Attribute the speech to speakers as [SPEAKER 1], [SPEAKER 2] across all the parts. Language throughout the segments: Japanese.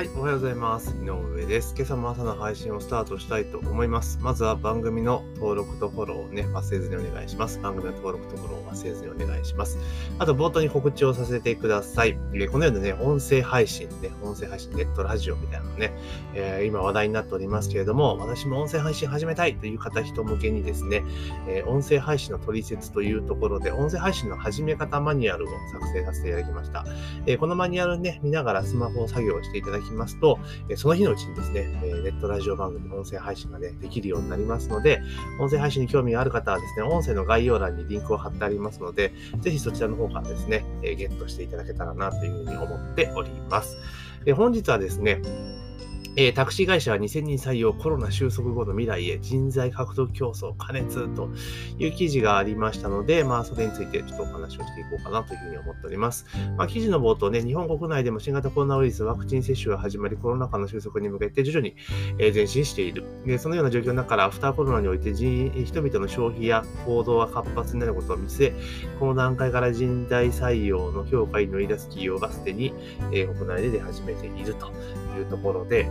[SPEAKER 1] はい、おはようございます。井上です。今朝も朝の配信をスタートしたいと思います。まずは番組の登録とフォローをね、忘れずにお願いします。番組の登録とフォローを忘れずにお願いします。あと、冒頭に告知をさせてください。このようなね、音声配信ね、音声配信、ネットラジオみたいなのね、えー今話題になっておりますけれども、私も音声配信始めたいという方人向けにですね、えー音声配信の取説というところで、音声配信の始め方マニュアルを作成させていただきました。えーこのマニュアルね、見ながらスマホを作業していただきますと、えその日のうちにですね、えネットラジオ番組の、音声配信がね、できるようになりますので、音声配信に興味がある方はですね、音声の概要欄にリンクを貼ってありますので、ぜひそちらの方からですね、えゲットしていただけたらなというふうに思っております。本日はですね、えータクシー会社は2000人採用コロナ収束後の未来へ人材獲得競争加熱という記事がありましたので、まあそれについてちょっとお話をしていこうかなというふうに思っております。まあ記事の冒頭ね、日本国内でも新型コロナウイルスワクチン接種が始まり、コロナ禍の収束に向けて徐々にえ前進している。でそのような状況の中から、アフターコロナにおいて人人々の消費や行動が活発になることを見据え、この段階から人材採用の評価に乗り出す企業がすでに、えー国内で出始めているというところで、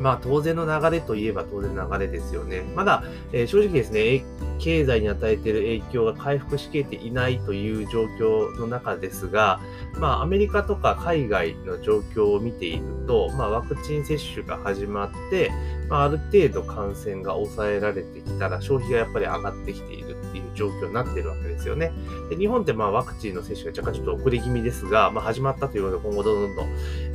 [SPEAKER 1] まあ当然の流れといえば当然の流れですよね。まだ、えー正直ですね、経済に与えている影響が回復しきれていないという状況の中ですが、まあアメリカとか海外の状況を見ていると、まあワクチン接種が始まって、まあある程度感染が抑えられてきたら消費がやっぱり上がってきているいう状況になっているわけですよね。で日本ってまあワクチンの接種が若干ちょっと遅れ気味ですが、まあ始まったということで今後どんどんどん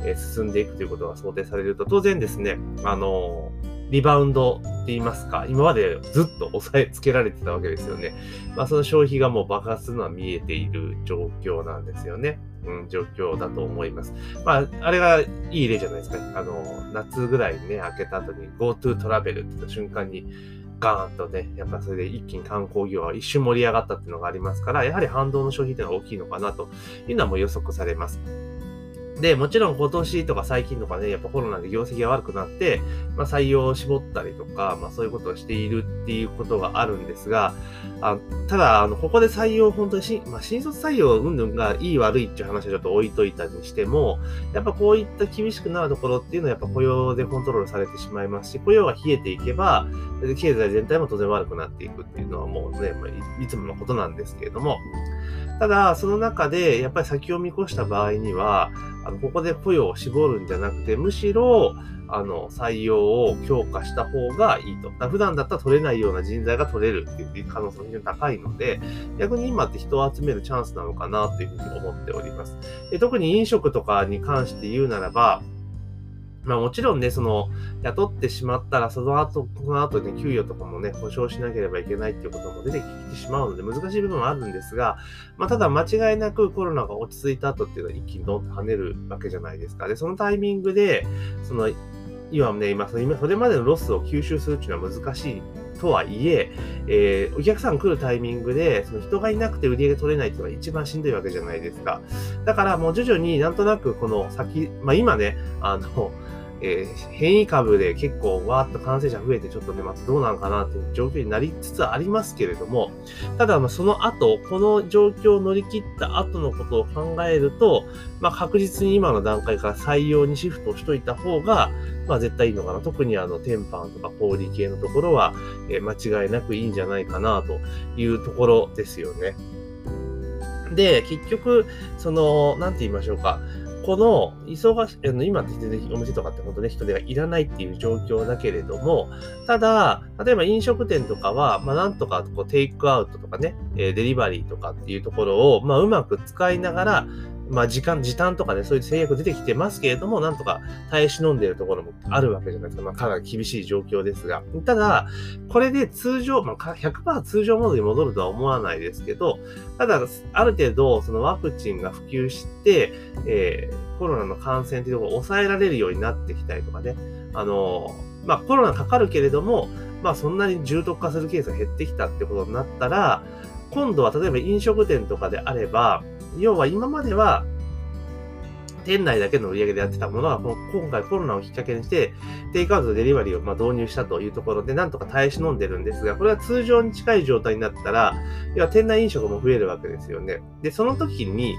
[SPEAKER 1] え進んでいくということが想定されると、当然ですね、あのリバウンドって言いますか、今までずっと抑えつけられてたわけですよね。まあ、その消費がもう爆発するのは見えている状況なんですよね。うん、状況だと思います。まあ、あれがいい例じゃないですか。あの、夏ぐらいにね、開けた後に GoTo トラベルって言った瞬間に、ガーンとね、やっぱそれで一気に観光業は一瞬盛り上がったっていうのがありますから、やはり反動の消費っていうのは大きいのかなというのはもう予測されます。で、もちろん今年とか最近とかね、やっぱコロナで業績が悪くなって、まあ、採用を絞ったりとか、まあ、そういうことをしているっていうことがあるんですが、あただ、あの、ここで採用、本当にし、まあ、新卒採用云々がいい悪いっていう話はちょっと置いといたにしても、やっぱこういった厳しくなるところっていうのはやっぱ雇用でコントロールされてしまいますし、雇用が冷えていけば、経済全体も当然悪くなっていくっていうのはもうね、まあいいつものことなんですけれども、ただ、その中で、やっぱり先を見越した場合には、あここで雇用を絞るんじゃなくて、むしろ、あの、採用を強化した方がいいと。だ普段だったら取れないような人材が取れるっていう可能性が非常に高いので、逆に今って人を集めるチャンスなのかなというふうに思っております。で特に飲食とかに関して言うならば、まあもちろんね、その、雇ってしまったら、その後、この後ね、給与とかもね、保証しなければいけないっていうことも出てきてしまうので、難しい部分はあるんですが、まあただ間違いなくコロナが落ち着いた後っていうのは一気にドンと跳ねるわけじゃないですか。で、そのタイミングで、その、今ね、今、その今それまでのロスを吸収するっていうのは難しいとはいえ、えーお客さん来るタイミングで、その人がいなくて売り上げ取れないっていうのは一番しんどいわけじゃないですか。だからもう徐々になんとなくこの先、まあ今ね、あの、えー変異株で結構わーっと感染者増えてちょっとね、またどうなのかなっていう状況になりつつありますけれども、ただまあその後、この状況を乗り切った後のことを考えると、まあ確実に今の段階から採用にシフトしといた方が、まあ絶対いいのかな。特にあの、天板とか氷系のところは、えー間違いなくいいんじゃないかなというところですよね。で、結局、その、なんて言いましょうか。この、忙しい、あの今って全然お店とかって本当ね、人手がいらないっていう状況だけれども、ただ、例えば飲食店とかは、まあなんとかこうテイクアウトとかね、デリバリーとかっていうところを、まあうまく使いながら、まあ時間、時短とかね、そういう制約出てきてますけれども、なんとか耐え忍んでいるところもあるわけじゃないですか。まあかなり厳しい状況ですが。ただ、これで通常、まあ100%通常モードに戻るとは思わないですけど、ただ、ある程度、そのワクチンが普及して、えーコロナの感染というところを抑えられるようになってきたりとかね、あのーまあコロナかかるけれども、まあそんなに重篤化するケースが減ってきたってことになったら、今度は例えば飲食店とかであれば、要は今までは、店内だけの売り上げでやってたものは、今回コロナをきっかけにして、テイクアウトとデリバリーをま導入したというところで、なんとか耐え忍んでるんですが、これは通常に近い状態になったら、要は店内飲食も増えるわけですよね。で、その時に、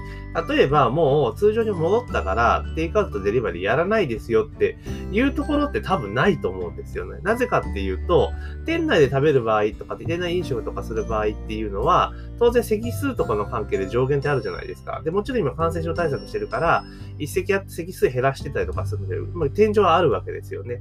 [SPEAKER 1] 例えばもう通常に戻ったから、テイクアウトとデリバリーやらないですよっていうところって多分ないと思うんですよね。なぜかっていうと、店内で食べる場合とか、店内飲食とかする場合っていうのは、当然席数とかの関係で上限ってあるじゃないですか。で、もちろん今感染症対策してるから、一席やって席数減らしてたりとかするので、まあ、天井はあるわけですよね。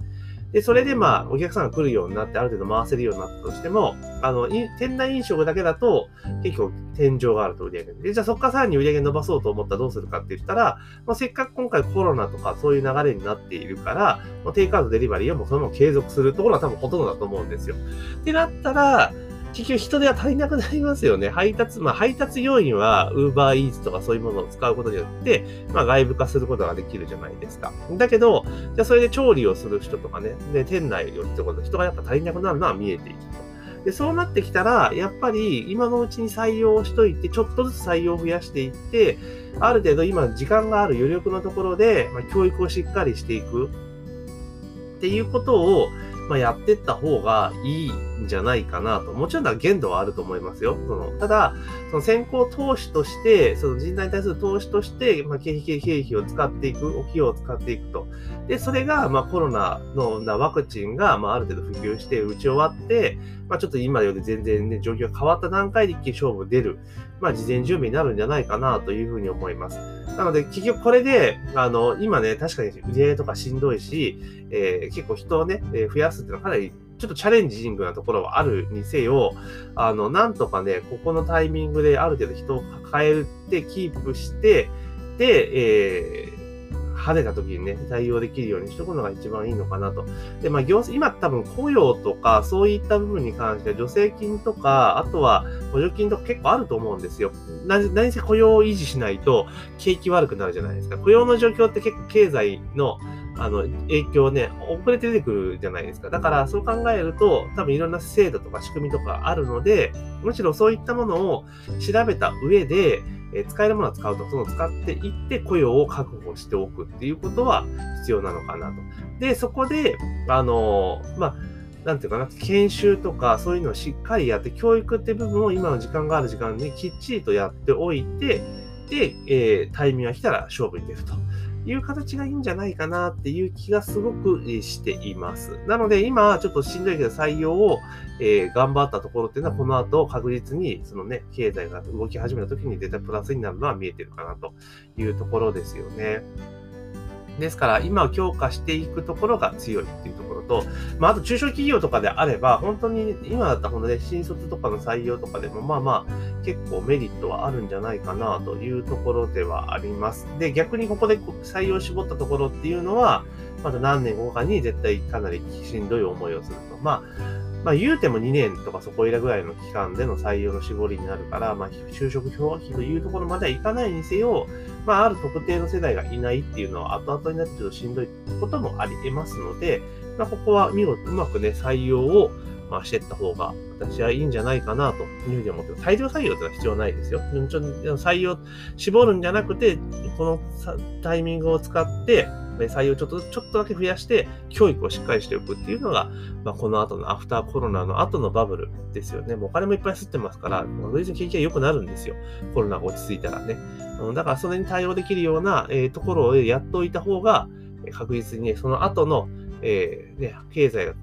[SPEAKER 1] で、それでまあ、お客さんが来るようになって、ある程度回せるようになったとしても、あの、店内飲食だけだと、結構天井があると売り上げで、じゃあそこからさらに売り上げ伸ばそうと思ったらどうするかって言ったら、まあ、せっかく今回コロナとかそういう流れになっているから、まあ、テイクアウトデリバリーはもうそのまま継続するところは多分ほとんどだと思うんですよ。ってなったら、結局人手は足りなくなりますよね。配達、まあ配達要員は Uber Eats とかそういうものを使うことによって、まあ外部化することができるじゃないですか。だけど、じゃあそれで調理をする人とかね、で、店内をってことで人がやっぱ足りなくなるのは見えていると。で、そうなってきたら、やっぱり今のうちに採用しといて、ちょっとずつ採用を増やしていって、ある程度今時間がある余力のところで、まあ、教育をしっかりしていくっていうことを、まあ、やってった方がいいんじゃないかなと。もちろん限度はあると思いますよ。そのただ、その先行投資として、その人材に対する投資として、まあ、経費経費を使っていく、お費用を使っていくと。で、それが、まあ、コロナのワクチンが、まあ、ある程度普及して、打ち終わって、まあ、ちょっと今より全然ね、状況が変わった段階で一気に勝負出る、まあ、事前準備になるんじゃないかなというふうに思います。なので、結局これで、あの、今ね、確かに売り上げとかしんどいし、えー、結構人をね、え増やすっていうのはかなりちょっとチャレンジングなところはあるにせよ、あの、なんとかね、ここのタイミングである程度人を抱えてキープして、で、えー、跳ねた時にね、対応できるようにしとくのが一番いいのかなと。で、まあ、行政、今多分雇用とか、そういった部分に関して、助成金とか、あとは補助金とか結構あると思うんですよ。何せ雇用を維持しないと、景気悪くなるじゃないですか。雇用の状況って結構経済の、あの、影響ね、遅れて出てくるじゃないですか。だから、そう考えると、多分いろんな制度とか仕組みとかあるので、むしろそういったものを調べた上で、え使えるものは使うと、その使っていって雇用を確保しておくっていうことは必要なのかなと。で、そこで、あのまあ、なんていうかな、研修とかそういうのをしっかりやって、教育って部分を今の時間がある時間にきっちりとやっておいて、で、えー、タイミングが来たら勝負に出ると。いう形がいいんじゃないかなっていう気がすごくしています。なので今ちょっとしんどいけど採用を、え、頑張ったところっていうのはこの後確実にそのね、経済が動き始めた時に出たプラスになるのは見えてるかなというところですよね。ですから、今強化していくところが強いっていうところと、まあ、あと中小企業とかであれば、本当に今だったら本当ね、新卒とかの採用とかでも、まあまあ、結構メリットはあるんじゃないかなというところではあります。で、逆にここで採用を絞ったところっていうのは、また何年後かに絶対かなりしんどい思いをすると。まあ、まあ言うても2年とかそこいらぐらいの期間での採用の絞りになるから、まあ就職表記というところまではいかないにせよ、まあある特定の世代がいないっていうのは後々になってちょっとしんどいこともあり得ますので、まあここは見事うまくね、採用をまあ、していった方が、私はいいんじゃないかなというふうに思ってます。大量採用ってのは必要ないですよ。ちょ採用、絞るんじゃなくて、このタイミングを使って、採用ちょっと、ちょっとだけ増やして、教育をしっかりしておくっていうのが、まあ、この後のアフターコロナの後のバブルですよね。もうお金もいっぱい吸ってますから、確実に景気が良くなるんですよ。コロナが落ち着いたらね。うん、だからそれに対応できるような、えー、ところをやっておいた方が、確実にね、その後の、えー、ね、経済が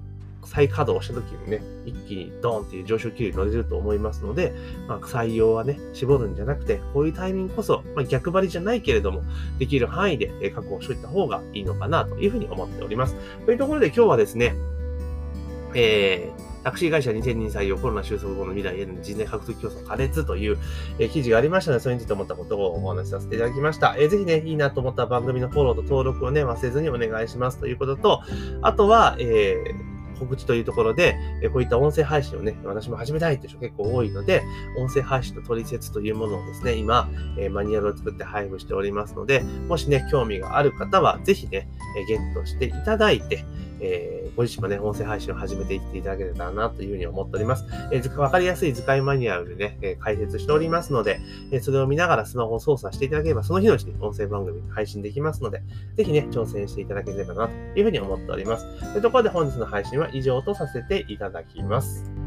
[SPEAKER 1] 再稼働した時にね、一気にドーンっていう上昇気流に乗れると思いますので、まあ、採用はね、絞るんじゃなくて、こういうタイミングこそ、まあ、逆張りじゃないけれども、できる範囲で確保しておいた方がいいのかなというふうに思っております。というところで今日はですね、えー、タクシー会社2000人採用コロナ収束後の未来への人材獲得競争苛烈という、え、記事がありましたので、それについて思ったことをお話しさせていただきました。えー、ぜひね、いいなと思った番組のフォローと登録をね、忘れずにお願いしますということと、あとは、えー告知というところで、えこういった音声配信をね、私も始めたいっていう人結構多いので、音声配信の取説というものをですね、今、えマニュアルを作って配布しておりますので、もしね、興味がある方は、ぜひね、えゲットしていただいて、えご自身もね、音声配信を始めていっていただけたらなというふうに思っております。えー、わかりやすい図解マニュアルでね、え、解説しておりますので、え、それを見ながらスマホを操作していただければ、その日のうちに音声番組配信できますので、ぜひね、挑戦していただければなというふうに思っております。というところで本日の配信は以上とさせていただきます。